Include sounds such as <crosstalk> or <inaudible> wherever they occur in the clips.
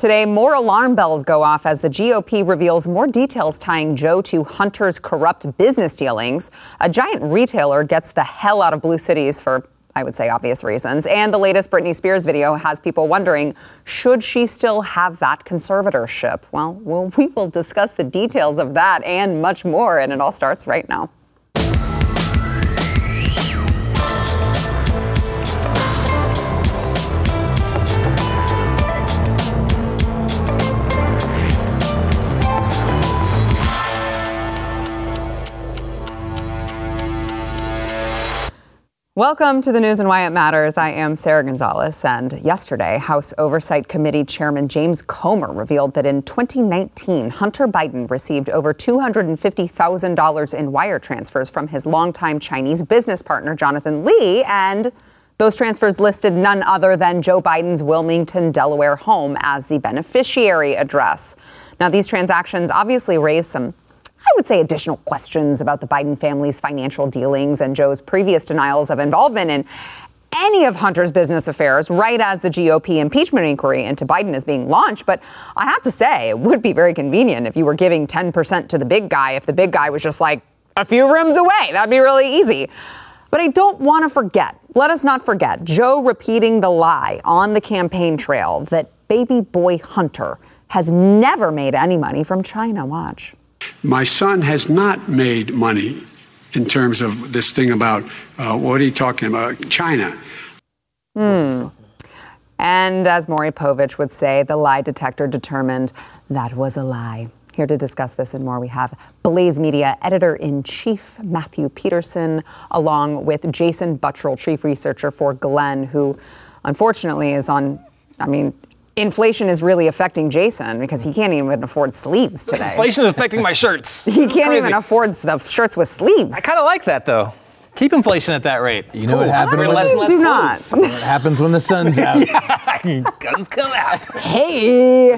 Today, more alarm bells go off as the GOP reveals more details tying Joe to Hunter's corrupt business dealings. A giant retailer gets the hell out of Blue Cities for I would say obvious reasons. And the latest Britney Spears video has people wondering should she still have that conservatorship? Well, well, <laughs> we will discuss the details of that and much more, and it all starts right now. Welcome to the news and why it matters. I am Sarah Gonzalez, and yesterday, House Oversight Committee Chairman James Comer revealed that in 2019, Hunter Biden received over $250,000 in wire transfers from his longtime Chinese business partner, Jonathan Li, and those transfers listed none other than Joe Biden's Wilmington, Delaware home as the beneficiary address. Now, these transactions obviously raised some I would say, additional questions about the Biden family's financial dealings and Joe's previous denials of involvement in any of Hunter's business affairs right as the GOP impeachment inquiry into Biden is being launched. But I have to say, it would be very convenient if you were giving 10% to the big guy, if the big guy was just like a few rooms away. That'd be really easy. But I don't want to forget, let us not forget, Joe repeating the lie on the campaign trail that baby boy Hunter has never made any money from China. Watch. My son has not made money in terms of this thing about uh, what are you talking about? China. Hmm. And as Maury Povich would say, the lie detector determined that was a lie. Here to discuss this and more, we have Blaze Media editor in chief Matthew Peterson, along with Jason Buttrill, chief researcher for Glenn, who unfortunately is on, I mean, inflation is really affecting Jason because he can't even afford sleeves today. Inflation is affecting my shirts. <laughs> he can't crazy. even afford the shirts with sleeves. I kind of like that though. Keep inflation at that rate. It's you know cool. what happens? When less, less do not. what happens when the sun's <laughs> out? yeah. <laughs> Guns come out. Hey,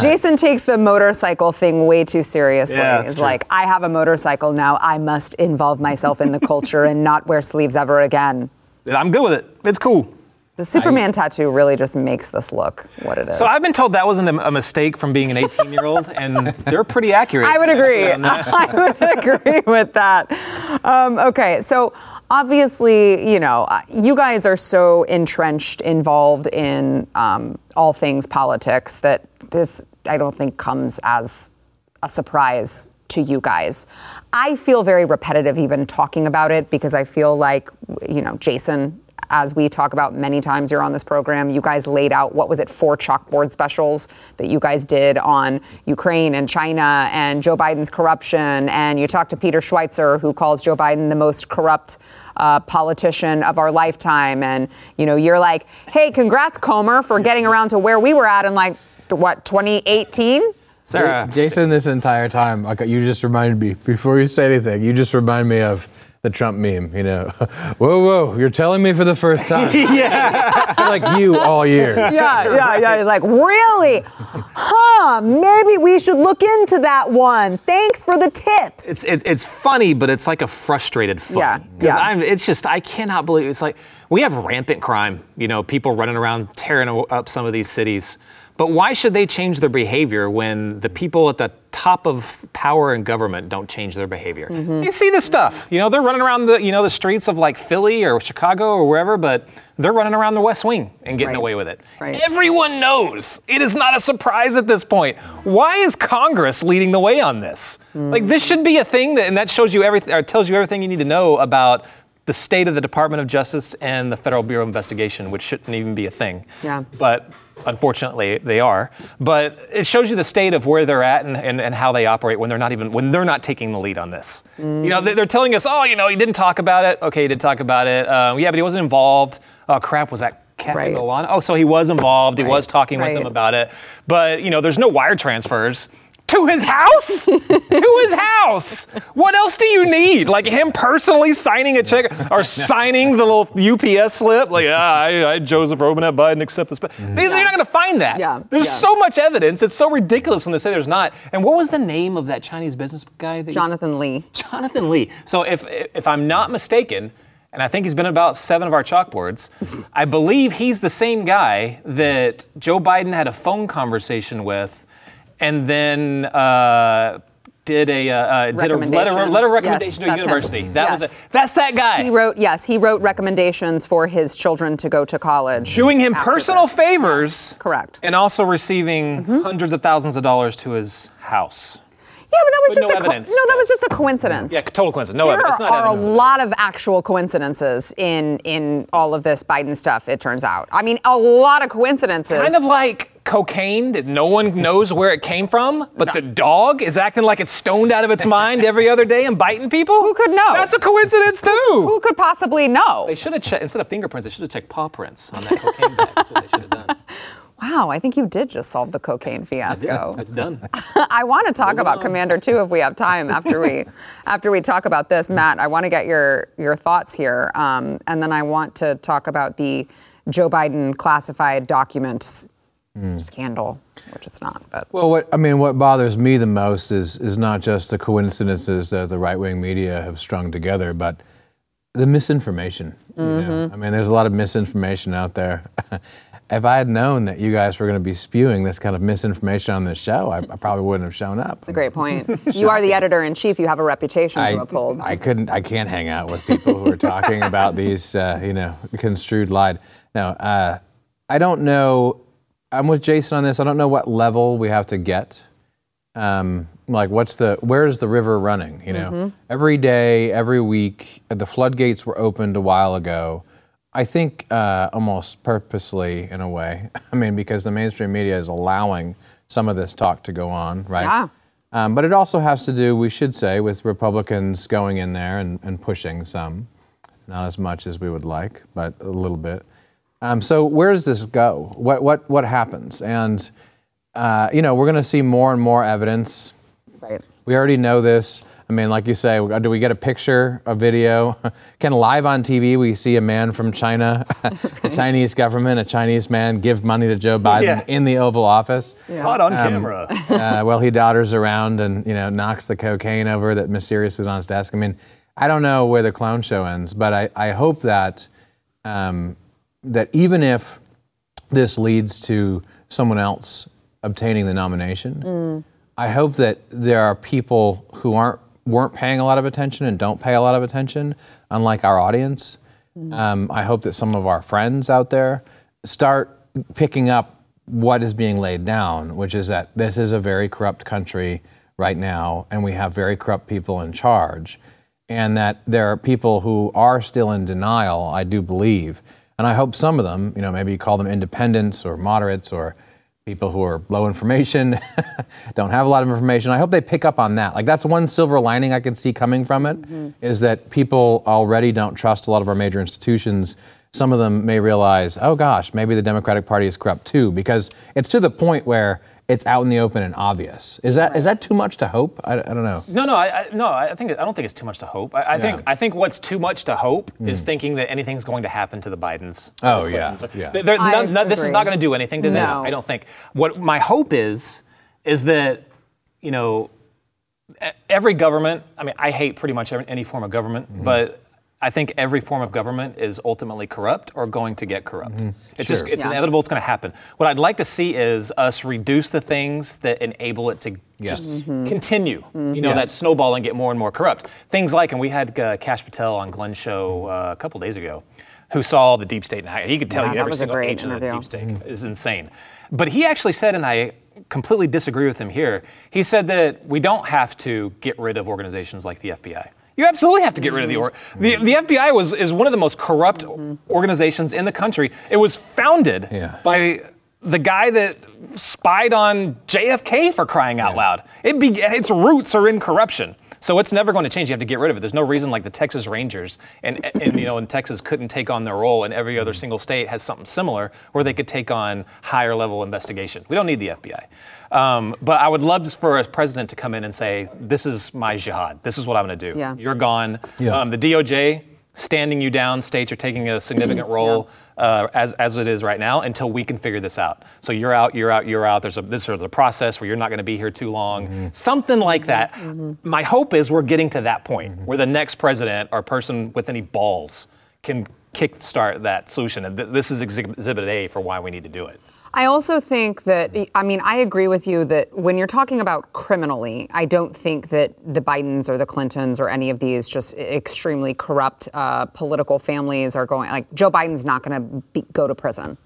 Jason takes the motorcycle thing way too seriously. Yeah, He's true. like, I have a motorcycle now. I must involve myself in the culture and not wear sleeves ever again. I'm good with it. It's cool. The Superman I, tattoo really just makes this look what it is. So I've been told that wasn't a, a mistake from being an 18 year old, <laughs> and they're pretty accurate. I would agree. <laughs> I would agree with that. Um, okay, so obviously, you know, uh, you guys are so entrenched, involved in um, all things politics that this, I don't think, comes as a surprise to you guys. I feel very repetitive even talking about it because I feel like, you know, Jason as we talk about many times you're on this program, you guys laid out what was it, four chalkboard specials that you guys did on Ukraine and China and Joe Biden's corruption. And you talked to Peter Schweizer, who calls Joe Biden the most corrupt uh, politician of our lifetime. And, you know, you're like, hey, congrats, Comer, for getting around to where we were at in like, what, 2018? Sara. Jason, this entire time, you just reminded me, before you say anything, you just remind me of the Trump meme, you know. <laughs> whoa, whoa, you're telling me for the first <laughs> time. yeah. it's like you all year. Yeah, yeah, yeah. He's like, really? Huh, maybe we should look into that one. Thanks for the tip. It's it, it's funny, but it's like a frustrated fun. Yeah, yeah. I'm, it's just, I cannot believe, it's like, we have rampant crime, you know, people running around tearing up some of these cities. But why should they change their behavior when the people at the top of power and government don't change their behavior? Mm-hmm. You see this stuff. You know, they're running around the you know the streets of like Philly or Chicago or wherever, but they're running around the West Wing and getting right. away with it. Right. Everyone knows. It is not a surprise at this point. Why is Congress leading the way on this? Mm. Like this should be a thing that and that shows you everything or tells you everything you need to know about the state of the Department of Justice and the Federal Bureau of Investigation, which shouldn't even be a thing. Yeah. But unfortunately, they are. But it shows you the state of where they're at and, and, and how they operate when they're not even when they're not taking the lead on this. Mm. You know, they're telling us, oh, you know, he didn't talk about it. Okay, he did talk about it. Uh, yeah, but he wasn't involved. Oh crap, was that Cafe Right. Milano. Oh, so he was involved. He Right. was talking with them about it. But you know, there's no wire transfers. To his house? <laughs> to his house. What else do you need? Like him personally signing a check or <laughs> signing the little UPS slip? Like, ah, I, I Joseph Robinette Biden accept this. They, You're not going to find that. Yeah, There's yeah. so much evidence. It's so ridiculous when they say there's not. And what was the name of that Chinese business guy? That you- Jonathan Li. Jonathan Li. So if if I'm not mistaken, and I think he's been about seven of our chalkboards, <laughs> I believe he's the same guy that Joe Biden had a phone conversation with, and then. Uh, did a uh, uh, did a letter Recommendation. letter Yes, recommendation to a that's him. university. That was Yes. it. That's that guy. He wrote, yes, he wrote recommendations for his children to go to college. doing him personal this. favors. correct. Mm-hmm. And also receiving hundreds of thousands of dollars to his house. Yeah, but that was With just no a co- no, that was just a coincidence. Yeah, total coincidence. No there evidence. Are evidence. a lot of actual coincidences in in all of this Biden stuff. It turns out. I mean, a lot of coincidences. kind of like cocaine that no one knows where it came from, but the dog is acting like it's stoned out of its mind every other day and biting people. Who could know? That's a coincidence too. Who could possibly know? They should have checked instead of fingerprints. They should have checked paw prints on that cocaine bag. That's what they should have done. <laughs> Wow, I think you did just solve the cocaine fiasco. It's done. <laughs> I want to talk about Commander too if we have time after we <laughs> after we talk about this, Matt. I want to get your your thoughts here, um, and then I want to talk about the Joe Biden classified documents scandal, which it's not. But Well, what I mean, what bothers me the most is is not just the coincidences that the right wing media have strung together, but the misinformation. you know? I mean, there's a lot of misinformation out there. <laughs> if I had known that you guys were going to be spewing this kind of misinformation on this show, I, I probably wouldn't have shown up. it's a great point. <laughs> you are the editor in chief. You have a reputation I, to uphold. I couldn't. I can't hang out with people who are talking about these, uh, you know, construed lied. No, uh, I don't know. I'm with Jason on this. I don't know what level we have to get. Um, like, what's the where's the river running? You know, every day, every week, the floodgates were opened a while ago. I think uh, almost purposely, in a way. <laughs> I mean, because the mainstream media is allowing some of this talk to go on, right? Yeah. Um, but it also has to do, we should say, with Republicans going in there and, and pushing some. Not as much as we would like, but a little bit. Um, so where does this go? What, what, what happens? And, uh, you know, we're going to see more and more evidence. right. We already know this. I mean, like you say, do we get a picture, a video? <laughs> Can live on TV we see a man from China, <laughs> a Chinese government, a Chinese man give money to Joe Biden Yeah. in the Oval Office? Caught on camera. <laughs> uh, well, he dodders around and you know knocks the cocaine over that mysteriously is on his desk. I mean, I don't know where the clown show ends, but I, I hope that um, that even if this leads to someone else obtaining the nomination, I hope that there are people who aren't weren't paying a lot of attention and don't pay a lot of attention, unlike our audience. Um, I hope that some of our friends out there start picking up what is being laid down, which is that this is a very corrupt country right now, and we have very corrupt people in charge, and that there are people who are still in denial. I do believe, and I hope some of them, you know, maybe you call them independents or moderates or people who are low information, <laughs> don't have a lot of information. I hope they pick up on that. Like that's one silver lining I can see coming from it, mm-hmm. is that people already don't trust a lot of our major institutions. Some of them may realize, oh gosh, maybe the Democratic Party is corrupt too, because it's to the point where it's out in the open and obvious. Is that is that too much to hope? I, I don't know. No, no, I, I, no. I think I don't think it's too much to hope. I, I think I think what's too much to hope is thinking that anything's going to happen to the Bidens. Oh, the yeah, Clintons. yeah. There- there- I none- none- this is not going to do anything to them. No. I don't think. What my hope is is that you know every government. I mean, I hate pretty much every, any form of government, Mm-hmm. but. I think every form of government is ultimately corrupt or going to get corrupt. It's just Sure. it's Yeah. inevitable. It's going to happen. What I'd like to see is us reduce the things that enable it to Yes. just continue. You know Yes. that snowball and get more and more corrupt. Things like, and we had uh, Kash Patel on Glenn's show uh, a couple days ago, who saw the deep state, and he could tell Yeah, you every single great agent of the deep state is insane. But he actually said, and I completely disagree with him here. He said that we don't have to get rid of organizations like the FBI. You absolutely have to get rid of the or- the the FBI was is one of the most corrupt organizations in the country. It was founded Yeah. by the guy that spied on JFK for crying out loud. It be, its roots are in corruption. So it's never going to change. You have to get rid of it. There's no reason like the Texas Rangers and, and you know in Texas couldn't take on their role, and every other single state has something similar where they could take on higher level investigation. We don't need the FBI. Um, but I would love for a president to come in and say, "This is my jihad. This is what I'm going to do. Yeah. You're gone." Yeah. Um, the DOJ standing you down, states are taking a significant <clears throat> role uh, as, as it is right now until we can figure this out. So you're out, you're out, you're out. There's a this is a process where you're not going to be here too long. Mm-hmm. Something like mm-hmm. that. Mm-hmm. My hope is we're getting to that point where the next president or person with any balls can kickstart that solution. And th- this is exhibit A for why we need to do it. I also think that, I mean, I agree with you that when you're talking about criminally, I don't think that the Bidens or the Clintons or any of these just extremely corrupt uh, political families are going, like, Joe Biden's not going to go to prison.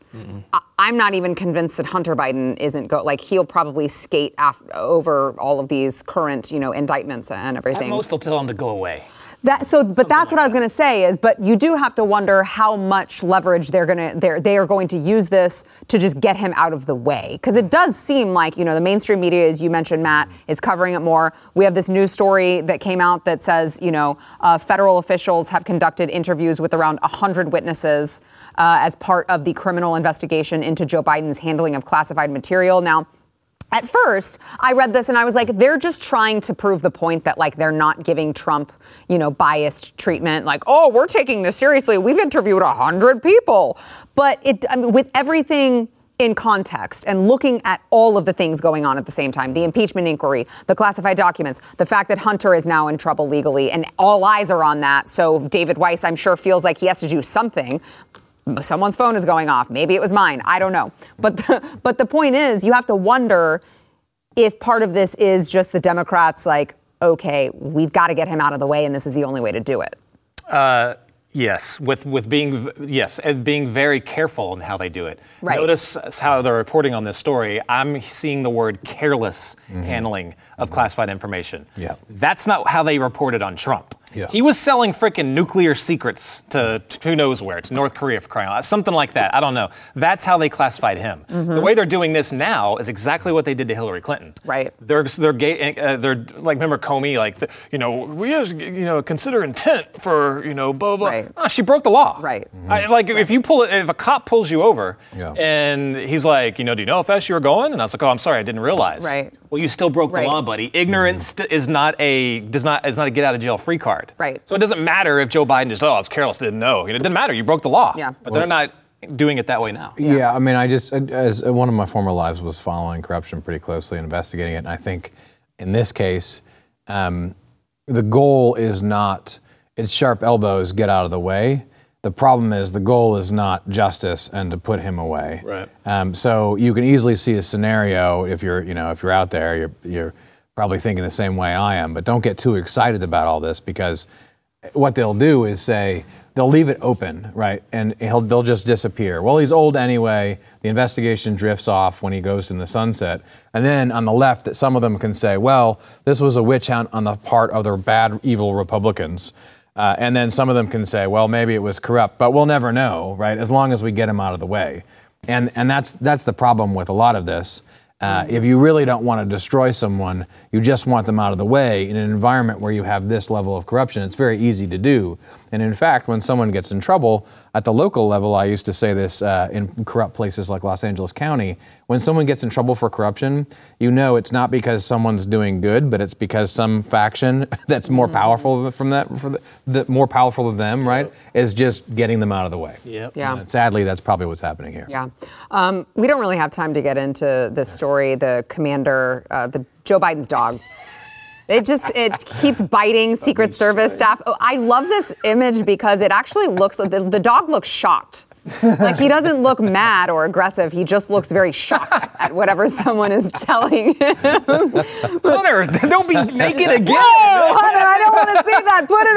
I, I'm not even convinced that Hunter Biden isn't go like he'll probably skate af- over all of these current you know indictments and everything. At most, they'll tell him to go away. That so, but that's what I was going to say is, but you do have to wonder how much leverage they're going to they're they are going to use this to just get him out of the way because it does seem like you know the mainstream media, as you mentioned, Matt, is covering it more. We have this news story that came out that says you know uh, federal officials have conducted interviews with around hundred witnesses uh, as part of the criminal investigation into Joe Biden's handling of classified material. Now. At first, I read this and I was like, they're just trying to prove the point that like they're not giving Trump, you know, biased treatment. Like, oh, we're taking this seriously. We've interviewed a hundred people, but it I mean, with everything in context and looking at all of the things going on at the same time the impeachment inquiry, the classified documents, the fact that Hunter is now in trouble legally, and all eyes are on that. So David Weiss, I'm sure, feels like he has to do something someone's phone is going off. Maybe it was mine. I don't know. But the, but the point is, you have to wonder if part of this is just the Democrats like, okay, we've got to get him out of the way, and this is the only way to do it. Uh, yes, with with being yes, and being very careful in how they do it. Right. Notice how they're reporting on this story. I'm seeing the word careless handling of classified information. Yeah. That's not how they reported on Trump. Yeah. He was selling freaking nuclear secrets to, to who knows where, to North Korea for crying out loud, something like that. I don't know. That's how they classified him. The way they're doing this now is exactly what they did to Hillary Clinton. Right. They're they're gay, uh, they're like remember Comey like the, you know we have, you know consider intent for you know blah blah. blah. Right. Ah, she broke the law. Right. I, like if you pull it, if a cop pulls you over Yeah. and he's like, you know, do you know if that's you were going? And I was like, oh, I'm sorry, I didn't realize. Right. Well, you still broke Right. the law, buddy. Ignorance is not a does not is not a get out of jail free card. Right. So it doesn't matter if Joe Biden just oh I was careless didn't know. It didn't matter. You broke the law. Yeah. But they're not doing it that way now. Yeah. I mean, I just, as one of my former lives was following corruption pretty closely and investigating it. And I think in this case, um, the goal is not, it's sharp elbows, get out of the way. The problem is the goal is not justice and to put him away. Right. Um, so you can easily see a scenario if you're, you know, if you're out there, you're, you're probably thinking the same way I am. But don't get too excited about all this because what they'll do is say they'll leave it open, right? And he'll they'll just disappear. Well, he's old anyway. The investigation drifts off when he goes in the sunset. And then on the left, that some of them can say, well, this was a witch hunt on the part of the bad, evil Republicans. Uh, and then some of them can say, well, maybe it was corrupt, but we'll never know, right? As long as we get him out of the way. And and that's that's the problem with a lot of this. Uh, if you really don't want to destroy someone, you just want them out of the way in an environment where you have this level of corruption. It's very easy to do. And in fact, when someone gets in trouble at the local level, I used to say this uh, in corrupt places like Los Angeles County. When someone gets in trouble for corruption, you know it's not because someone's doing good, but it's because some faction <laughs> that's more powerful from that, for the, the more powerful than them, right, is just getting them out of the way. Yep. Yeah. And sadly, that's probably what's happening here. Yeah. Um, we don't really have time to get into this story. The commander, uh, the Joe Biden's dog. It just it keeps biting Secret Service staff. Oh, I love this image because it actually looks the, the dog looks shocked. Like he doesn't look mad or aggressive. He just looks very shocked at whatever someone is telling him. Hunter, don't be naked again. Whoa, Hunter, I don't want to see that. Put it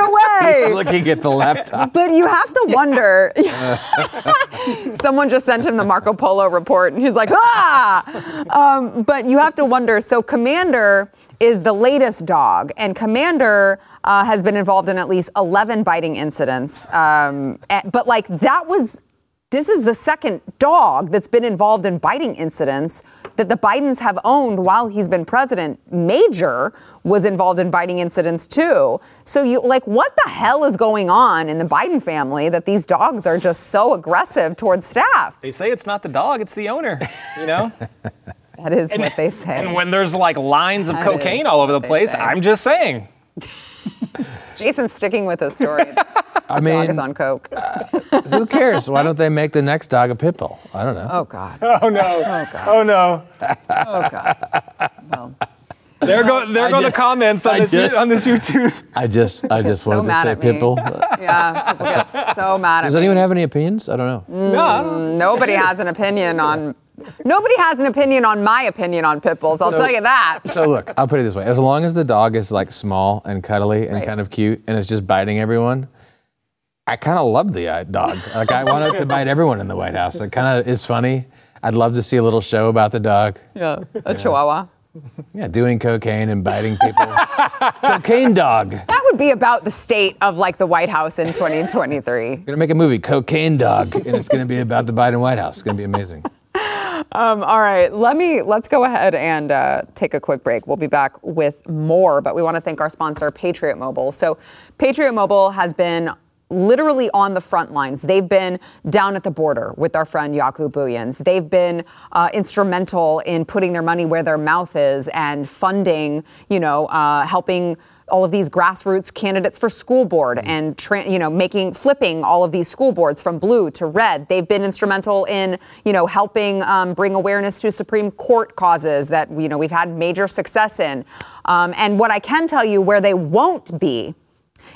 away. Looking at the laptop. But you have to wonder. <laughs> Someone just sent him the Marco Polo report, and he's like, ah! Um, but you have to wonder. So, Commander is the latest dog, and Commander uh, has been involved in at least 11 biting incidents. Um, a- but, like, that was. This is the second dog that's been involved in biting incidents that the Bidens have owned while he's been president. Major was involved in biting incidents too. So you like what the hell is going on in the Biden family that these dogs are just so aggressive towards staff? They say it's not the dog, it's the owner, you know? <laughs> That is what they say. And when there's like lines of That cocaine all over the place, say. I'm just saying. <laughs> <laughs> Jason's sticking with his story. <laughs> I dog mean, is on coke. Uh, who cares? Why don't they make the next dog a pit bull? I don't know. Oh God. Oh no. Oh God. Oh no. Oh God. Well, There go there I go the comments on I this just- on this YouTube. I just, I just so wanted to mad say at pit bull. <laughs> yeah, people get so mad at Does me. anyone have any opinions? I don't know. no, I Nobody has an opinion on. Nobody has an opinion on my opinion on pit bulls. I'll So- tell you that. So look, I'll put it this way: as long as the dog is like small and cuddly and Right. kind of cute, and it's just biting everyone, I kind of love the uh, dog. Like I want it to bite everyone in the White House. It kind of is funny. I'd love to see a little show about the dog. Yeah, a Chihuahua. Yeah, doing cocaine and biting people. <laughs> cocaine dog. That would be about the state of like the White House in 2023. We're Gonna make a movie, Cocaine Dog, and it's gonna be about the Biden White House. It's gonna be amazing. Um, all right, let me let's go ahead and uh, take a quick break. We'll be back with more, but we want to thank our sponsor, Patriot Mobile. So, Patriot Mobile has been literally on the front lines. They've been down at the border with our friend Jaco Booyens. They've been uh, instrumental in putting their money where their mouth is and funding, you know, uh, helping all of these grassroots candidates for school board and tra- you know making flipping all of these school boards from blue to red. They've been instrumental in you know helping um, bring awareness to supreme court causes that you know we've had major success in. Um, and what i can tell you where they won't be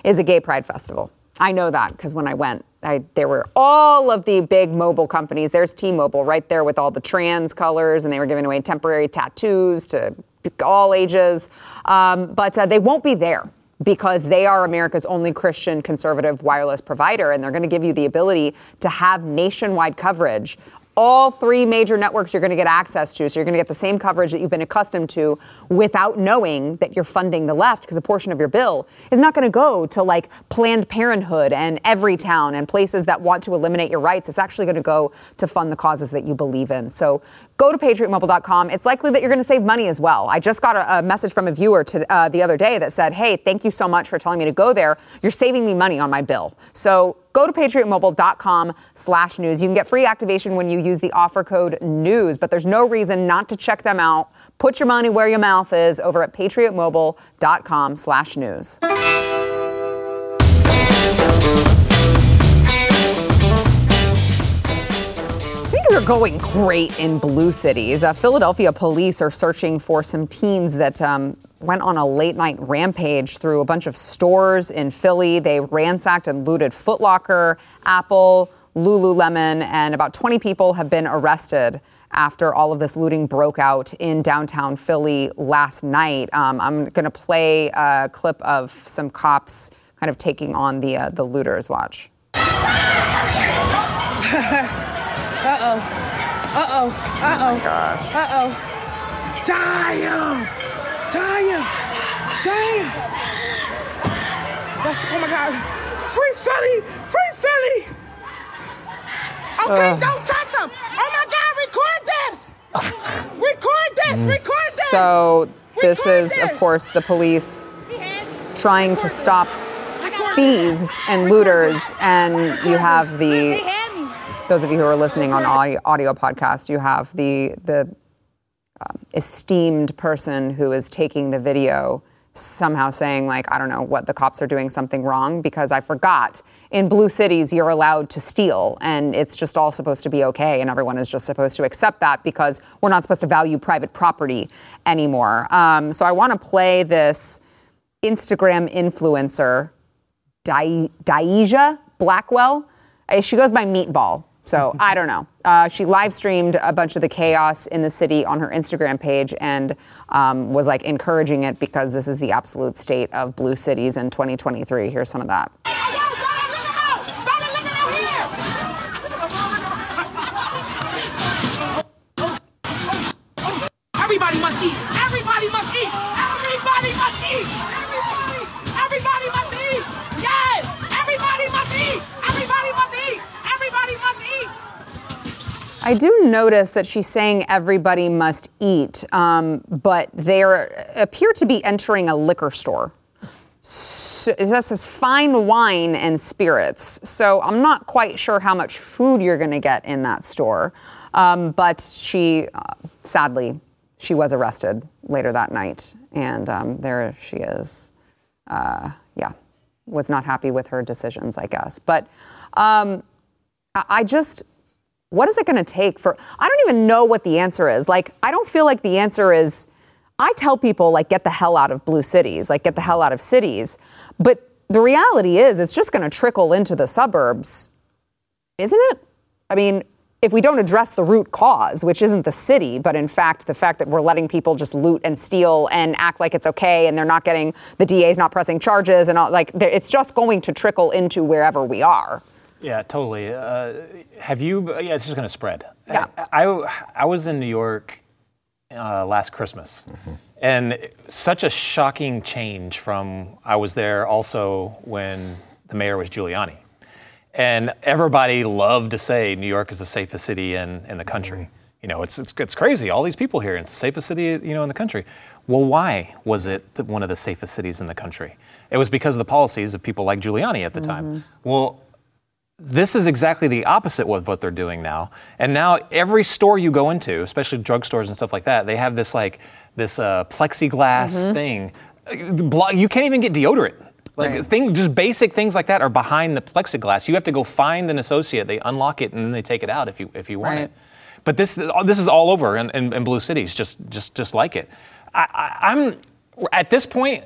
is a gay pride festival. I know that because when i went I, there were all of the big mobile companies. There's T-Mobile right there with all the trans colors, and they were giving away temporary tattoos to all ages. Um, but uh, they won't be there because they are America's only Christian conservative wireless provider, and they're going to give you the ability to have nationwide coverage. All three major networks you're going to get access to, so you're going to get the same coverage that you've been accustomed to without knowing that you're funding the left, because a portion of your bill is not going to go to like Planned Parenthood and every town and places that want to eliminate your rights. It's actually going to go to fund the causes that you believe in. So go to patriotmobile.com. It's likely that you're going to save money as well. I just got a, a message from a viewer to, uh, the other day that said, "Hey, thank you so much for telling me to go there. You're saving me money on my bill." So go to patriotmobile.com slash news. You can get free activation when you use the offer code news, but there's no reason not to check them out. Put your money where your mouth is over at patriotmobile.com slash news. Things are going great in blue cities. Uh, Philadelphia police are searching for some teens that um, went on a late night rampage through a bunch of stores in Philly. They ransacked and looted Foot Locker, Apple, Lululemon, and about 20 people have been arrested after all of this looting broke out in downtown Philly last night. Um, I'm going to play a clip of some cops kind of taking on the uh, the looters. Watch. <laughs> Uh-oh. Uh-oh. Uh-oh. Oh Gosh. Uh-oh. Damn! Damn! Damn! That's, oh my God. Free Philly! Free Philly! Okay, don't touch him! Oh my God, record this! <laughs> record this! Record this! So this Record is, of course, the police trying to stop thieves and looters, and you have the those of you who are listening on audio, audio podcast, you have the the um, esteemed person who is taking the video somehow saying like I don't know what the cops are doing something wrong because I forgot in blue cities you're allowed to steal and it's just all supposed to be okay and everyone is just supposed to accept that because we're not supposed to value private property anymore. Um, so I want to play this Instagram influencer Dayjia Blackwell. Uh, She goes by Meatball. So I don't know. Uh, she live streamed a bunch of the chaos in the city on her Instagram page and um, was like encouraging it because this is the absolute state of blue cities in 2023. Here's some of that. I do notice that she's saying everybody must eat, um, but they appear to be entering a liquor store. So, it says fine wine and spirits. So I'm not quite sure how much food you're going to get in that store. Um, but she, uh, sadly, she was arrested later that night, and um, there she is. Uh, yeah, was not happy with her decisions, I guess. But um, I just, what is it going to take for? I don't even know what the answer is. Like, I don't feel like the answer is. I tell people like get the hell out of blue cities, like get the hell out of cities. But the reality is, it's just going to trickle into the suburbs, isn't it? I mean, if we don't address the root cause, which isn't the city, but in fact the fact that we're letting people just loot and steal and act like it's okay and they're not getting the DA's not pressing charges and all, like it's just going to trickle into wherever we are. Yeah, totally. Uh, have you? Yeah, it's just going to spread. Yeah. I, I, I, was in New York uh, last Christmas, mm-hmm. and such a shocking change from I was there also when the mayor was Giuliani. And everybody loved to say New York is the safest city in, in the country. Mm-hmm. You know, it's, it's, it's crazy. All these people here, it's the safest city, you know, in the country. Well, why was it one of the safest cities in the country? It was because of the policies of people like Giuliani at the mm-hmm. time. Well, this is exactly the opposite of what they're doing now. And now every store you go into, especially drugstores and stuff like that, they have this like this uh, plexiglass mm-hmm. thing. You can't even get deodorant. Like right. thing, just basic things like that are behind the plexiglass. You have to go find an associate. They unlock it and then they take it out if you if you want right. it. But this this is all over in, in, in, blue cities, just just just like it. I, am at this point,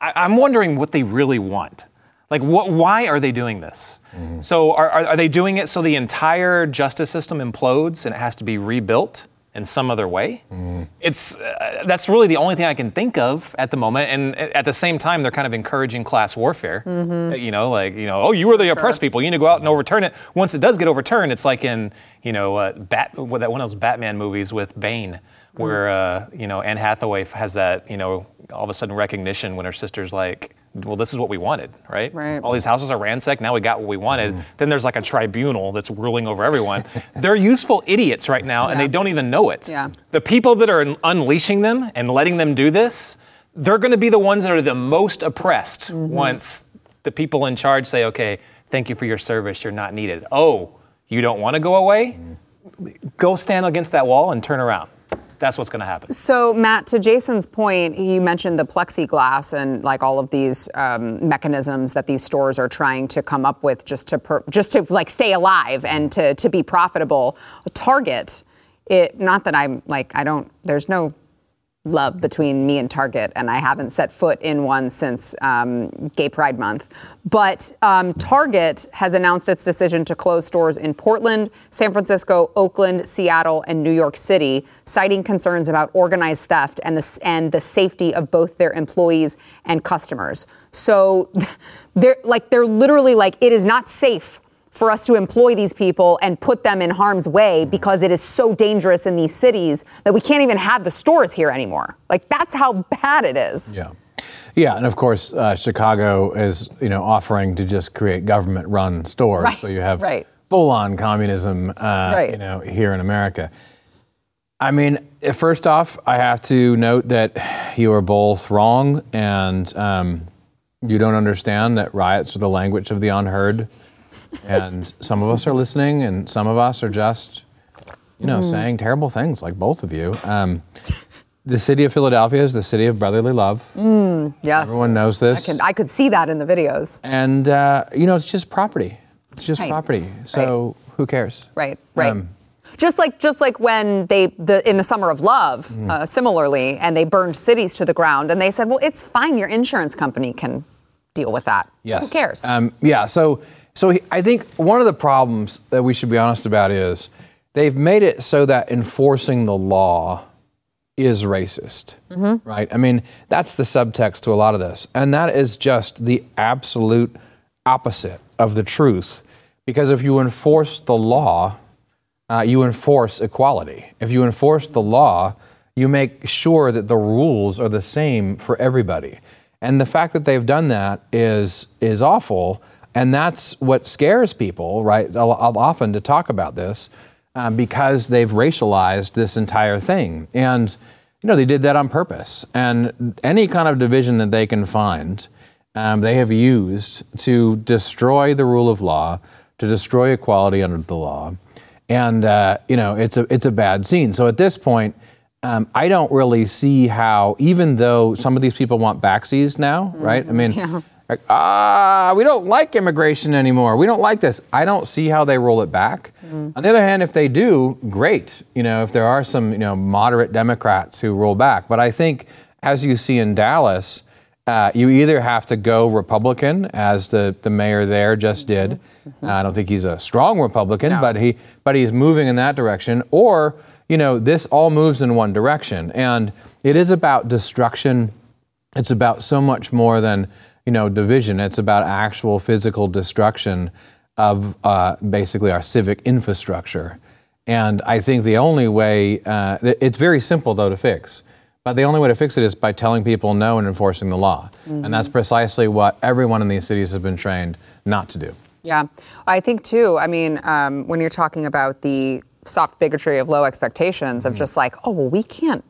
I, am wondering what they really want. Like, what? Why are they doing this? Mm-hmm. So, are, are, are they doing it so the entire justice system implodes and it has to be rebuilt? in some other way. Mm. It's uh, that's really the only thing I can think of at the moment. And at the same time, they're kind of encouraging class warfare. Mm-hmm. You know, like you know, oh, you were the sure. oppressed people. You need to go out and overturn it. Once it does get overturned, it's like in you know, uh, Bat, what that one of those Batman movies with Bane, where mm. uh, you know Anne Hathaway has that you know all of a sudden recognition when her sister's like well, this is what we wanted, right? Right. All these houses are ransacked. Now we got what we wanted. Mm. Then there's like a tribunal that's ruling over everyone. <laughs> They're useful idiots right now, yeah. and they don't even know it. Yeah. The people that are unleashing them and letting them do this, they're going to be the ones that are the most oppressed mm-hmm. once the people in charge say, "Okay, thank you for your service. You're not needed." Oh, you don't want to go away? Mm. Go stand against that wall and turn around. That's what's going to happen. So, Matt, to Jason's point, he mentioned the plexiglass and like all of these um, mechanisms that these stores are trying to come up with just to per- just to like stay alive and to to be profitable. Target, it not that I'm like I don't. There's no love between me and Target, and I haven't set foot in one since um, Gay Pride Month. But um, Target has announced its decision to close stores in Portland, San Francisco, Oakland, Seattle, and New York City, citing concerns about organized theft and the, and the safety of both their employees and customers. So <laughs> they're like they're literally like it is not safe for us to employ these people and put them in harm's way mm-hmm. because it is so dangerous in these cities that we can't even have the stores here anymore. Like that's how bad it is. Yeah. Yeah, and of course, uh, Chicago is you know offering to just create government-run stores, right, so you have right. full-on communism, uh, right. you know, here in America. I mean, first off, I have to note that you are both wrong, and um, you don't understand that riots are the language of the unheard and some of us are listening, and some of us are just, you know, mm. saying terrible things, like both of you. Um, the city of Philadelphia is the city of brotherly love. Mm, yes, everyone knows this. I, can, I could see that in the videos. And uh, you know, it's just property. It's just right. property. So right. who cares? Right. Right. Um, just like just like when they the in the summer of love, mm. uh, similarly, and they burned cities to the ground, and they said, "Well, it's fine. Your insurance company can deal with that. Yes. Who cares?" Um, yeah. So so he, I think one of the problems that we should be honest about is they've made it so that enforcing the law is racist, mm-hmm. right? I mean, that's the subtext to a lot of this. And that is just the absolute opposite of the truth. Because if you enforce the law, uh, you enforce equality. If you enforce the law, you make sure that the rules are the same for everybody. And the fact that they've done that is, is awful. And that's what scares people, right? Often to talk about this. uh, because they've racialized this entire thing. And, you know, they did that on purpose. And any kind of division that they can find, um, they have used to destroy the rule of law, to destroy equality under the law. And, uh, you know, it's a, it's a bad scene. So at this point, um, I don't really see how, even though some of these people want backsies now, right? I mean, like, ah, we don't like immigration anymore. We don't like this. I don't see how they roll it back. On the other hand, if they do, great. You know, if there are some, you know, moderate Democrats who roll back. But I think, as you see in Dallas, uh, you either have to go Republican, as the, the mayor there just did. Uh, I don't think he's a strong Republican, but he but he's moving in that direction. Or you know, this all moves in one direction, and it is about destruction. It's about so much more than you know division. It's about actual physical destruction of uh, basically our civic infrastructure. And I think the only way, uh, it's very simple though to fix. But the only way to fix it is by telling people no and enforcing the law. And that's precisely what everyone in these cities has been trained not to do. Yeah, I think too. I mean, um, when you're talking about the soft bigotry of low expectations, of just like, oh well, we can't,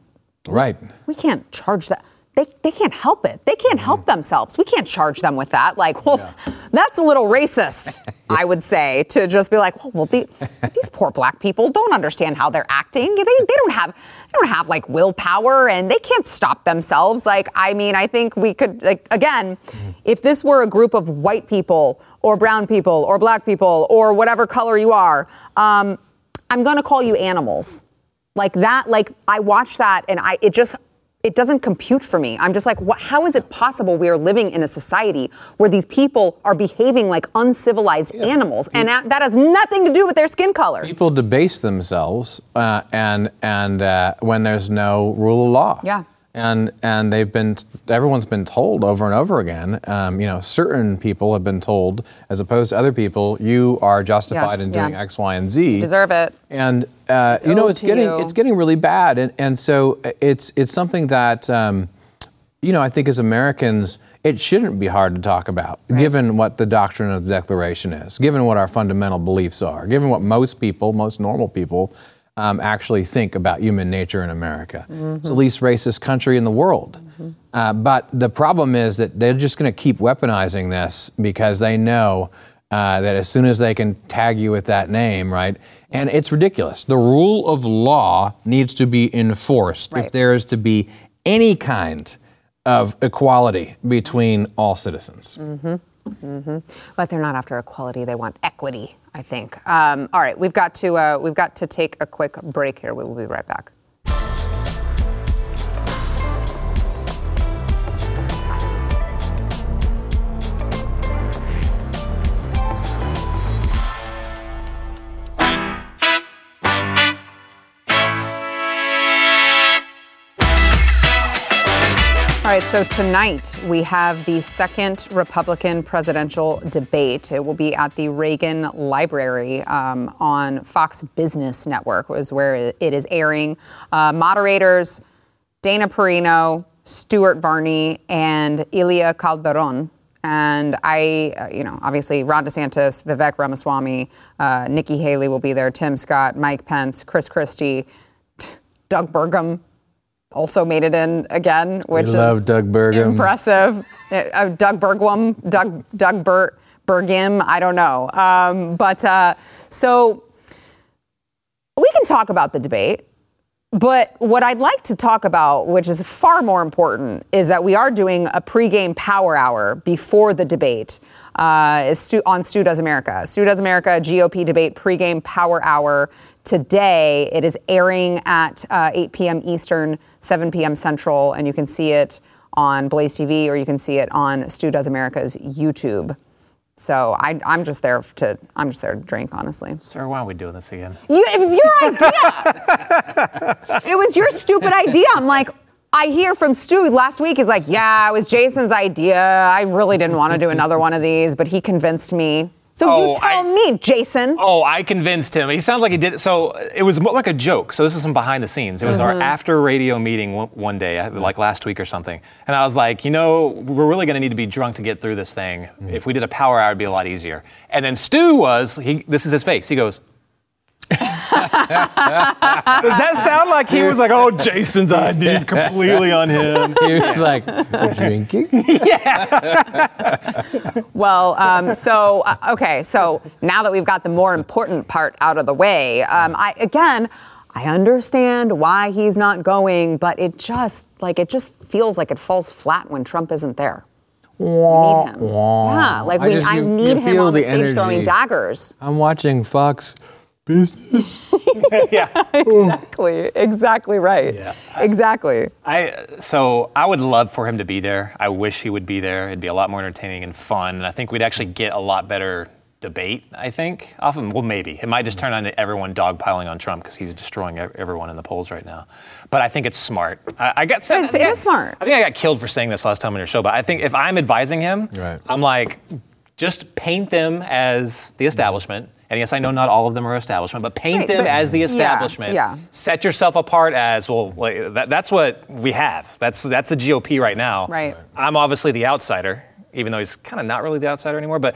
Right. we can't charge that. They, they can't help it. They can't help themselves. We can't charge them with that. Like, well, <laughs> that's a little racist, I would say, to just be like, well, well the, <laughs> these poor black people don't understand how they're acting. They, they don't have they don't have like willpower and they can't stop themselves. Like, I mean, I think we could like again, if this were a group of white people or brown people or black people or whatever color you are, um, I'm gonna call you animals like that like i watch that and i it just it doesn't compute for me i'm just like what, how is it possible we are living in a society where these people are behaving like uncivilized animals and that, that has nothing to do with their skin color People debase themselves, uh, and and uh, when there's no rule of law. Yeah. And and they've been everyone's been told over and over again. Um, you know, certain people have been told, as opposed to other people, you are justified Yes, in doing yeah. X, Y, and Z. You deserve it and uh, you know it's getting you. it's getting really bad and, and so it's it's something that um, you know I think as Americans it shouldn't be hard to talk about given what the doctrine of the Declaration is given what our fundamental beliefs are given what most people most normal people um, actually think about human nature in America it's the least racist country in the world uh, but the problem is that they're just going to keep weaponizing this because they know uh, that as soon as they can tag you with that name, right? And it's ridiculous. The rule of law needs to be enforced Right. if there is to be any kind of equality between all citizens. But they're not after equality they want equity i think. Um, all right we've got to uh, we've got to take a quick break here. We will be right back All right, so tonight we have the second Republican presidential debate. It will be at the Reagan Library um, on Fox Business Network, is where it is airing. Uh, moderators Dana Perino, Stuart Varney, and Ilia Calderón. And I, uh, you know, obviously Ron DeSantis, Vivek Ramaswamy, uh, Nikki Haley will be there, Tim Scott, Mike Pence, Chris Christie, <laughs> Doug Burgum also made it in again, which love is Doug Burgum. impressive. Uh, Doug Bergwam, Doug Doug Bur- Bergim, I don't know. Um, but uh, so we can talk about the debate. But what I'd like to talk about, which is far more important, is that we are doing a pregame power hour before the debate uh, is Stu, on Stu Does America. Stu Does America GOP debate pregame power hour today. It is airing at uh, 8 p.m. Eastern, 7 p.m. Central, and you can see it on Blaze TV or you can see it on Stu Does America's YouTube. So I, I'm just there to I'm just there to drink, honestly. Sir, why are we doing this again? You, it was your idea. <laughs> it was your stupid idea. I'm like, I hear from Stu last week. He's like, yeah, it was Jason's idea. I really didn't want to do another one of these, but he convinced me. So Oh, you tell I- me, Jason. Oh, I convinced him. He sounds like he did it. So it was more like a joke. So this is some behind the scenes. It was Mm-hmm. our after radio meeting one, one day, uh, like last week or something. And I was like, you know, we're really going to need to be drunk to get through this thing. If we did a power hour, it'd be a lot easier. And then Stu was, he, this is his face. He goes, Does that sound like he was like, oh, Jason's idea <laughs> completely on him? He was like drinking. <laughs> Yeah. well, um, so uh, okay, so now that we've got the more important part out of the way, um, I again, I understand why he's not going, but it just like it just feels like it falls flat when Trump isn't there. We need him. Yeah, like I we, just- I you- need you him on the, the stage throwing daggers. I'm watching Fox Business. <laughs> Yeah, exactly, exactly right. Yeah. exactly. I so I would love for him to be there. I wish he would be there. It'd be a lot more entertaining and fun, and I think we'd actually get a lot better debate. I think often, well, maybe it might just turn on to everyone dogpiling on Trump because he's destroying everyone in the polls right now. But I think it's smart. I, I got. I It's- think it I- is smart. I think I got killed for saying this last time on your show, but I think if I'm advising him, Right. I'm like, just paint them as the establishment. And yes, I know not all of them are establishment, but paint Right, them but- as the establishment yeah. set yourself apart as well. Like, that, that's what we have. That's that's the GOP right now. Right. I'm obviously the outsider, even though he's kind of not really the outsider anymore. But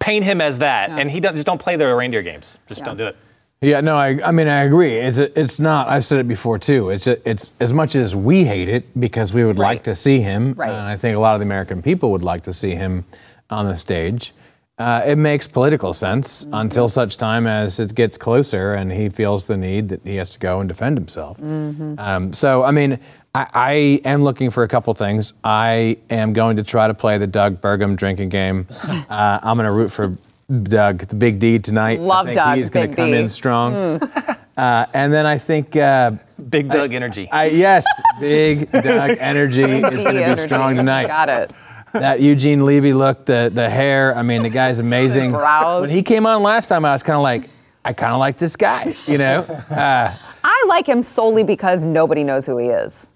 paint him as that, and he don't, just don't play the reindeer games. Just don't do it. Yeah, no, I, I mean, I agree. It's it's not. I've said it before too. It's it's as much as we hate it because we would Right. like to see him, Right. and I think a lot of the American people would like to see him on the stage. Uh, it makes political sense Mm-hmm. until such time as it gets closer and he feels the need that he has to go and defend himself. Mm-hmm. Um, so, I mean, I, I am looking for a couple things. I am going to try to play the Doug Burgum drinking game. <laughs> Uh, I'm going to root for Doug, the Big D tonight. Love I think Doug, He's going to come D. in strong. <laughs> Uh, and then I think, uh, Big Doug energy. I, yes, Big Doug <laughs> energy is going to be strong tonight. Got it. That Eugene Levy look, the the hair. I mean, the guy's <laughs> amazing. brows. When he came on last time, I was kind of like, I kind of like this guy, you know? <laughs> Uh, I like him solely because nobody knows who he is.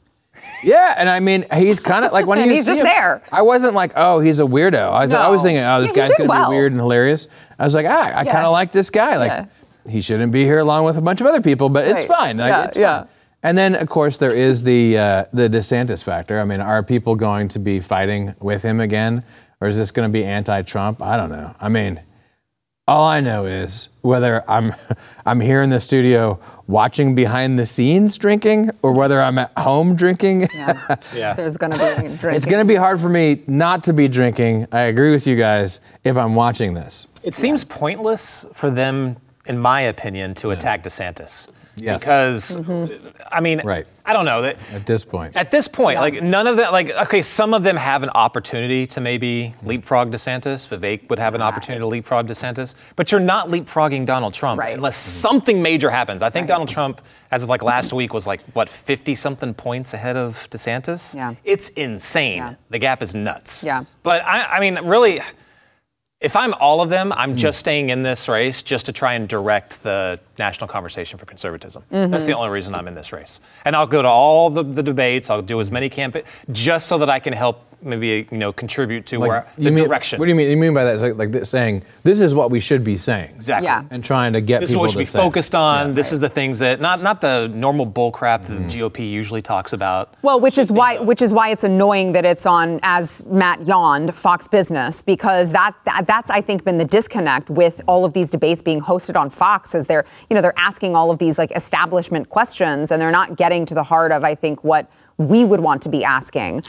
yeah, and I mean, he's kind of like when <laughs> you he's see just him, there. I wasn't like, oh, he's a weirdo. I, thought I was thinking, oh, this Yeah, guy's going to well. be weird and hilarious. I was like, ah, I Yeah. kind of like this guy. Like, Yeah. he shouldn't be here along with a bunch of other people, but it's fine. Like, Yeah, it's yeah. fine. And then, of course, there is the uh, the DeSantis factor. I mean, are people going to be fighting with him again, or is this going to be anti-Trump? I don't know. I mean, all I know is whether I'm <laughs> I'm here in the studio watching behind the scenes drinking, or whether I'm at home drinking. yeah. <laughs> There's going to be drinking. it's going to be hard for me not to be drinking. I agree with you guys if I'm watching this. It seems pointless for them, in my opinion, to attack DeSantis. Yes. Because, Mm-hmm. I mean, Right. I don't know that. At this point, At this point, like none of that, like okay, some of them have an opportunity to maybe leapfrog DeSantis. Vivek would have an opportunity to leapfrog DeSantis, but you're not leapfrogging Donald Trump Right. unless something major happens. I think Donald Trump, as of like last week, was like what 50 something points ahead of DeSantis. Yeah. it's insane. Yeah. The gap is nuts. Yeah. but I, I mean, really. If I'm all of them, Hmm. I'm just staying in this race just to try and direct the national conversation for conservatism. Mm-hmm. That's the only reason I'm in this race. And I'll go to all the, the debates. I'll do as many campaigns just so that I can help maybe you know contribute to where the you mean, direction. What do you mean? You mean by that? It's like, like this, saying this is what we should be saying. Exactly. Yeah. And trying to get This is people what we should to be say. focused on. This is the things that not not the normal bull crap that Mm-hmm. the GOP usually talks about. Well, which is why which is why it's annoying that it's on as Matt yawned Fox Business because that, that that's I think been the disconnect with all of these debates being hosted on Fox as they're you know they're asking all of these like establishment questions and they're not getting to the heart of I think what we would want to be asking.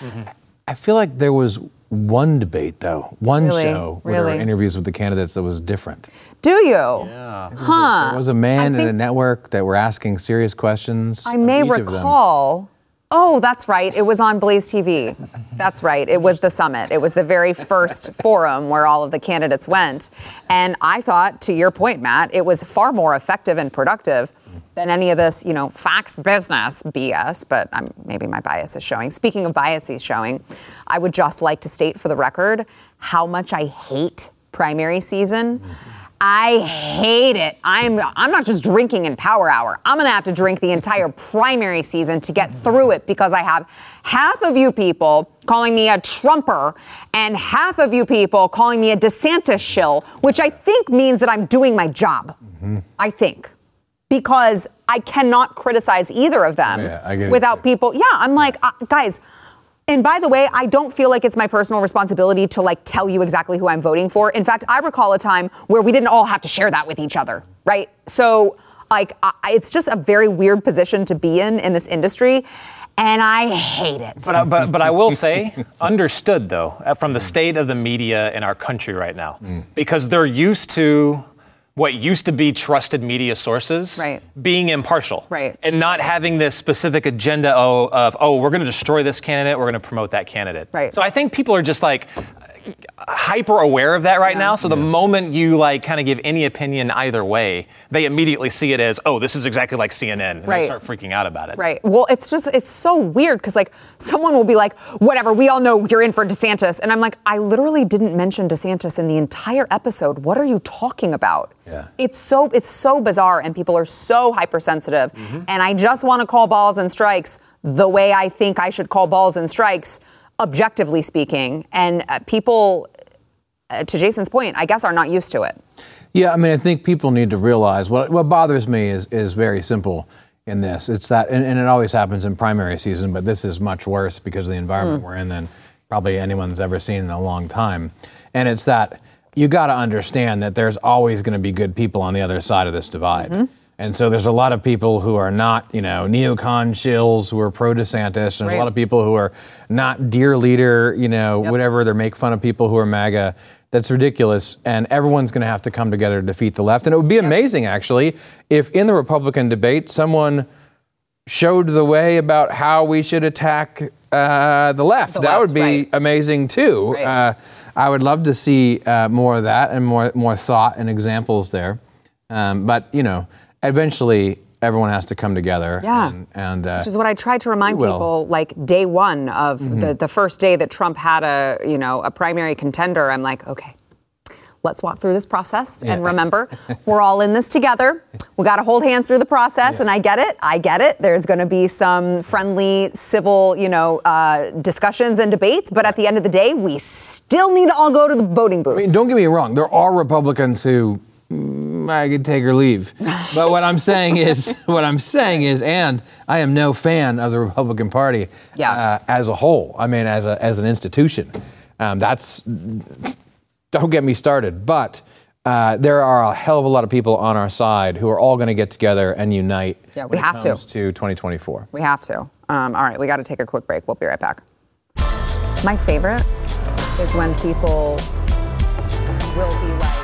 I feel like there was one debate though, one Really? show where there were interviews with the candidates that was different. Do you? Yeah. Huh. There was a man I and a network that were asking serious questions. I of may each of them. recall. Oh, that's right. It was on Blaze TV. That's right. It was the summit. It was the very first <laughs> forum where all of the candidates went. And I thought, to your point, Matt, it was far more effective and productive than any of this, you know, Fox business BS. But I'm, maybe my bias is showing. Speaking of biases showing, I would just like to state for the record how much I hate primary season. I hate it. I'm I'm not just drinking in Power Hour. I'm gonna have to drink the entire primary season to get through it because I have half of you people calling me a Trumper and half of you people calling me a DeSantis shill, which I think means that I'm doing my job. I think. Because I cannot criticize either of them yeah, without too. people. Yeah, I'm like, uh, guys, and by the way, I don't feel like it's my personal responsibility to like tell you exactly who I'm voting for. In fact, I recall a time where we didn't all have to share that with each other, right? So Like, I, it's just a very weird position to be in in this industry, and I hate it. But, I- but, but I will say, <laughs> understood though, uh, from the state of the media in our country right now, because they're used to what used to be trusted media sources Right. being impartial Right. and not having this specific agenda of, of oh, we're going to destroy this candidate, we're going to promote that candidate. Right. So I think people are just like hyper aware of that right now. So the moment you like kind of give any opinion either way, they immediately see it as, oh, this is exactly like CNN, and Right. they start freaking out about it. Right. Well, it's just it's so weird because like someone will be like, whatever, we all know you're in for DeSantis, and I'm like, I literally didn't mention DeSantis in the entire episode. What are you talking about? Yeah. It's so it's so bizarre, and people are so hypersensitive, mm-hmm. and I just want to call balls and strikes the way I think I should call balls and strikes, objectively speaking, and uh, people. Uh, to Jason's point, I guess are not used to it. Yeah, I mean, I think people need to realize what what bothers me is is very simple in this. It's that, and, and it always happens in primary season, but this is much worse because of the environment we're in than probably anyone's ever seen in a long time. And it's that you got to understand that there's always going to be good people on the other side of this divide. And so there's a lot of people who are not, you know, neocon shills who are pro DeSantis. There's Right. a lot of people who are not dear leader, you know, whatever. They make fun of people who are MAGA. That's ridiculous. And everyone's going to have to come together to defeat the left. And it would be amazing, actually, if in the Republican debate someone showed the way about how we should attack uh, the left. The that left, would be right. amazing too. Right. Uh, I would love to see uh, more of that and more more thought and examples there. Um, but you know, eventually everyone has to come together. Yeah. And, and uh, Which is what I tried to remind people, like day one of Mm-hmm. the, the first day that Trump had a, you know, a primary contender. I'm like, okay, let's walk through this process and remember, <laughs> we're all in this together. We got to hold hands through the process, and I get it. I get it. There's going to be some friendly, civil, you know, uh, discussions and debates, but at the end of the day, we still need to all go to the voting booth. I mean, don't get me wrong. There are Republicans who I could take or leave. But what I'm saying is, <laughs> what I'm saying is, and I am no fan of the Republican Party Yeah. uh, as a whole. I mean, as a, as an institution. Um, that's don't get me started. But uh, there are a hell of a lot of people on our side who are all going to get together and unite. Yeah, we when it have to. to 2024. We have to. Um, all right, we got to take a quick break. We'll be right back. My favorite is when people will be like,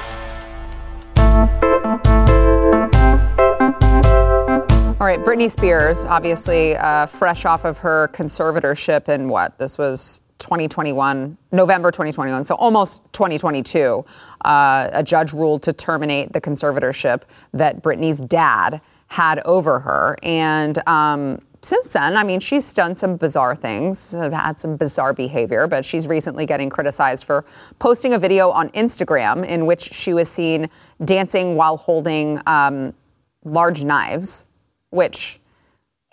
All right, Britney Spears, obviously uh, fresh off of her conservatorship in what? This was 2021, November 2021, so almost 2022. Uh, a judge ruled to terminate the conservatorship that Britney's dad had over her. And um, since then, I mean, she's done some bizarre things, had some bizarre behavior, but she's recently getting criticized for posting a video on Instagram in which she was seen dancing while holding um, large knives, which,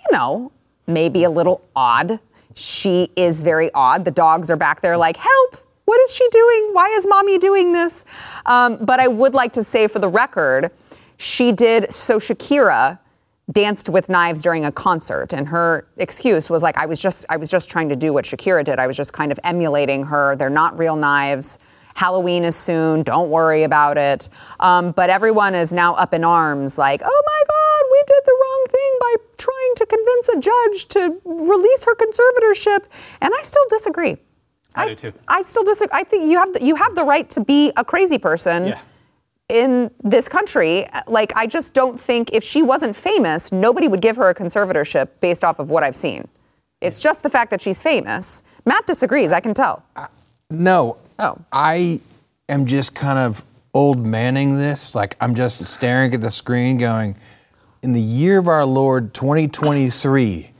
you know, may be a little odd. She is very odd. The dogs are back there like, help! What is she doing? Why is mommy doing this? Um, but I would like to say for the record, she did, so Shakira danced with knives during a concert and her excuse was like i was just i was just trying to do what shakira did i was just kind of emulating her they're not real knives halloween is soon don't worry about it um, but everyone is now up in arms like oh my god we did the wrong thing by trying to convince a judge to release her conservatorship and i still disagree I do too. I still disagree. I think you have the, you have the right to be a crazy person Yeah. in this country. Like, I just don't think if she wasn't famous, nobody would give her a conservatorship based off of what I've seen. It's just the fact that she's famous. Matt disagrees, I can tell. No. Oh. I am just kind of old manning this. Like I'm just staring at the screen going, in the year of our Lord 2023,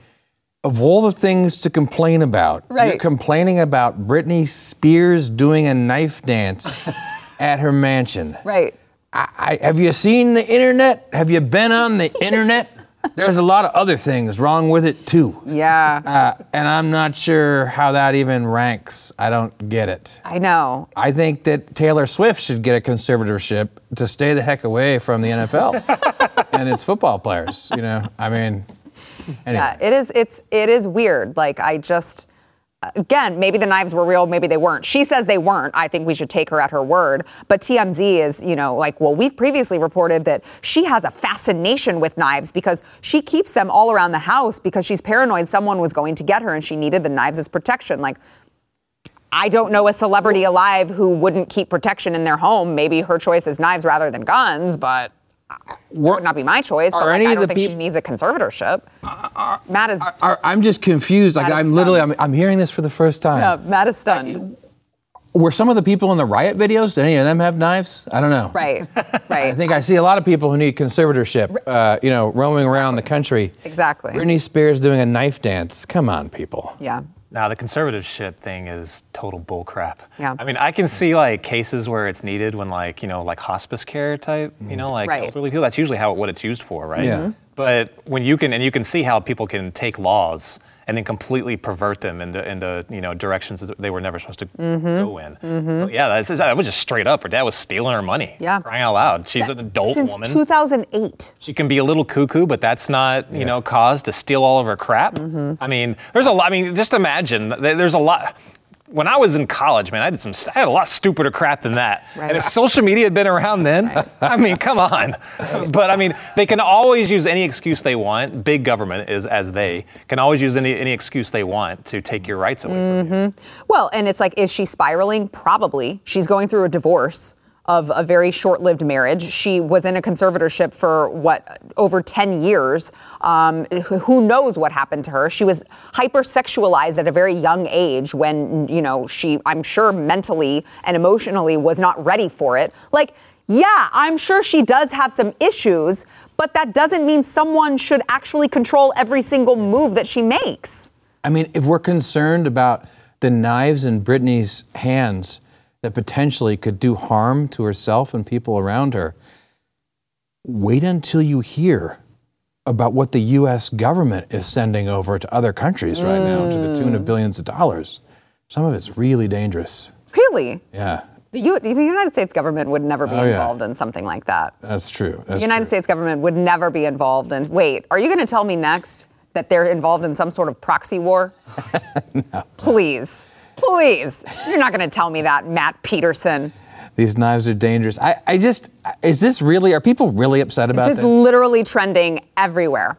of all the things to complain about, you're Right. complaining about Britney Spears doing a knife dance <laughs> at her mansion. Right. I, I, have you seen the internet? Have you been on the internet? There's a lot of other things wrong with it too. Yeah, Uh, and I'm not sure how that even ranks. I don't get it. I know. I think that Taylor Swift should get a conservatorship to stay the heck away from the NFL <laughs> and its football players. You know, I mean, anyway. Yeah, it is. It's it is weird. Like I just, again, maybe the knives were real, maybe they weren't. She says they weren't. I think we should take her at her word. But TMZ is, you know, like, well, we've previously reported that she has a fascination with knives because she keeps them all around the house because she's paranoid someone was going to get her and she needed the knives as protection. Like, I don't know a celebrity alive who wouldn't keep protection in their home. Maybe her choice is knives rather than guns, but would not be my choice. But like, any I of don't the think she needs a conservatorship. Matt is. Are- I'm just confused. Like I'm literally, I'm. I'm hearing this for the first time. yeah, Matt is stunned. Were some of the people in the riot videos? Did any of them have knives? I don't know. Right, right. <laughs> I think I see a lot of people who need conservatorship, uh, you know, roaming around the country. Exactly. Britney Spears doing a knife dance. Come on, people. yeah. Now the conservatorship thing is total bullcrap. Yeah. I mean, I can see like cases where it's needed when like you know like hospice care type, you know, like Right. elderly people. That's usually how what it's used for, right? Yeah. Mhm. But when you can and you can see how people can take laws and then completely pervert them into into you know directions that they were never supposed to Mm-hmm. go in. But yeah, that's, that was just straight up. Her dad was stealing her money. Yeah. Crying out loud. She's an adult Since woman. 2008. She can be a little cuckoo, but that's not, you know, cause to steal all of her crap. Mm-hmm. I mean, there's a lot. I mean, just imagine. There's a lot. When I was in college, man, I did some. I had a lot stupider crap than that. Right. And if social media had been around then, <laughs> I mean, come on. But I mean, they can always use any excuse they want. Big government is as they can always use any any excuse they want to take your rights away from Mm-hmm. you. Well, and it's like, is she spiraling? Probably. She's going through a divorce of a very short lived marriage. She was in a conservatorship for what, over 10 years. Um, who knows what happened to her? She was hypersexualized at a very young age when, you know, she, I'm sure mentally and emotionally was not ready for it. Like, yeah, I'm sure she does have some issues, but that doesn't mean someone should actually control every single move that she makes. I mean, if we're concerned about the knives in Britney's hands that potentially could do harm to herself and people around her, wait until you hear about what the U.S. government is sending over to other countries right now to the tune of mm. billions of dollars. Some of it's really dangerous. Really? Yeah, The, U- the United States government would never be Oh, yeah. involved in something like that. that's true. That's The United true. States government would never be involved in. Wait, are you going to tell me next that they're involved in some sort of proxy war? <laughs> No. Please, please. You're not going to tell me that, Matt Peterson. These knives are dangerous. I, I just, is this really, are people really upset about This this? is literally trending everywhere.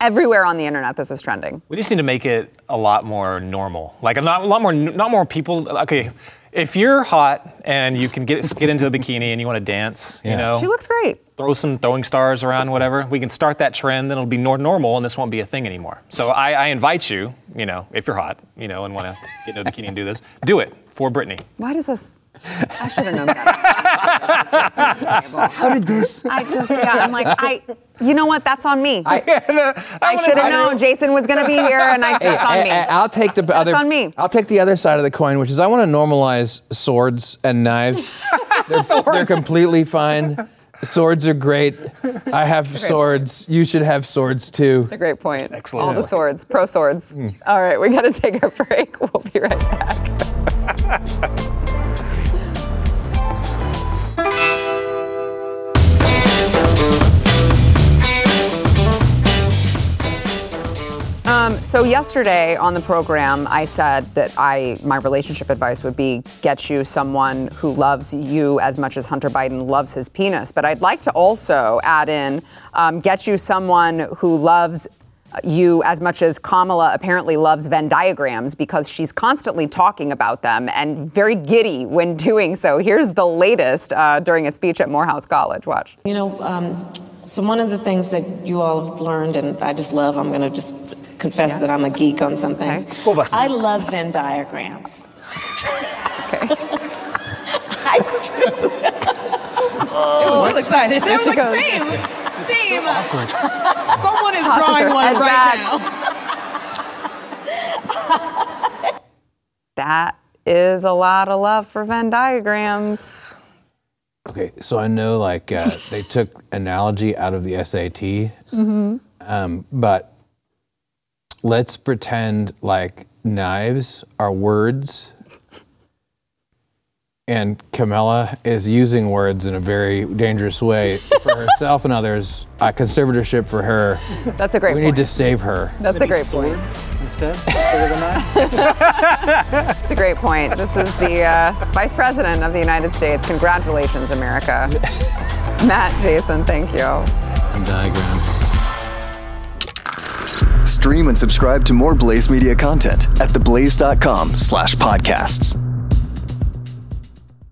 Everywhere on the internet, this is trending. We just need to make it a lot more normal. Like a lot, a lot more, not more people. Okay, if you're hot and you can get get into a bikini and you want to dance, you Yeah. know, She looks great. throw some throwing stars around, whatever. We can start that trend, then it'll be nor- normal, and this won't be a thing anymore. So I, I invite you, you know, if you're hot, you know, and want to get into a bikini and do this, do it for Britney. Why does this? I should have known that. How did this? I just, yeah, I'm like, I, you know what? That's on me. I, <laughs> I should have known Jason was going to be here, and I, that's on me. I, will take the other. on me. I'll take the other side of the coin, which is I want to normalize swords and knives. <laughs> they're, they're completely fine. Swords are great. I have swords. You should have swords too. That's a great point. Excellent. All the swords, pro swords. Hmm. All right, we got to take a break. We'll be right back. <laughs> Um, so yesterday on the program, I said that I my relationship advice would be get you someone who loves you as much as Hunter Biden loves his penis. But I'd like to also add in um, get you someone who loves you as much as Kamala apparently loves Venn diagrams because she's constantly talking about them and very giddy when <laughs> doing so. Here's the latest uh, during a speech at Morehouse College. Watch. You know, um, so one of the things that you all have learned, and I just love, I'm going to just confess that I'm a geek on some things. Okay. School buses. I love Venn diagrams. Okay. <laughs> I do. <laughs> It was real excited. They was like, goes- same, same. <laughs> Someone is drawing one right that- now. <laughs> That is a lot of love for Venn diagrams. Okay, so I know like uh, <laughs> they took analogy out of the SAT, um, but let's pretend like knives are words and Kamala is using words in a very dangerous way for <laughs> herself and others. A conservatorship for her. That's a great point. We point. need to save her. That's a great point. instead. instead of the knife. That's a great point. This is the uh, Vice President of the United States. Congratulations, America. <laughs> Matt, Jason, thank you. And diagrams. Stream and subscribe to more Blaze Media content at theblaze.com slash podcasts.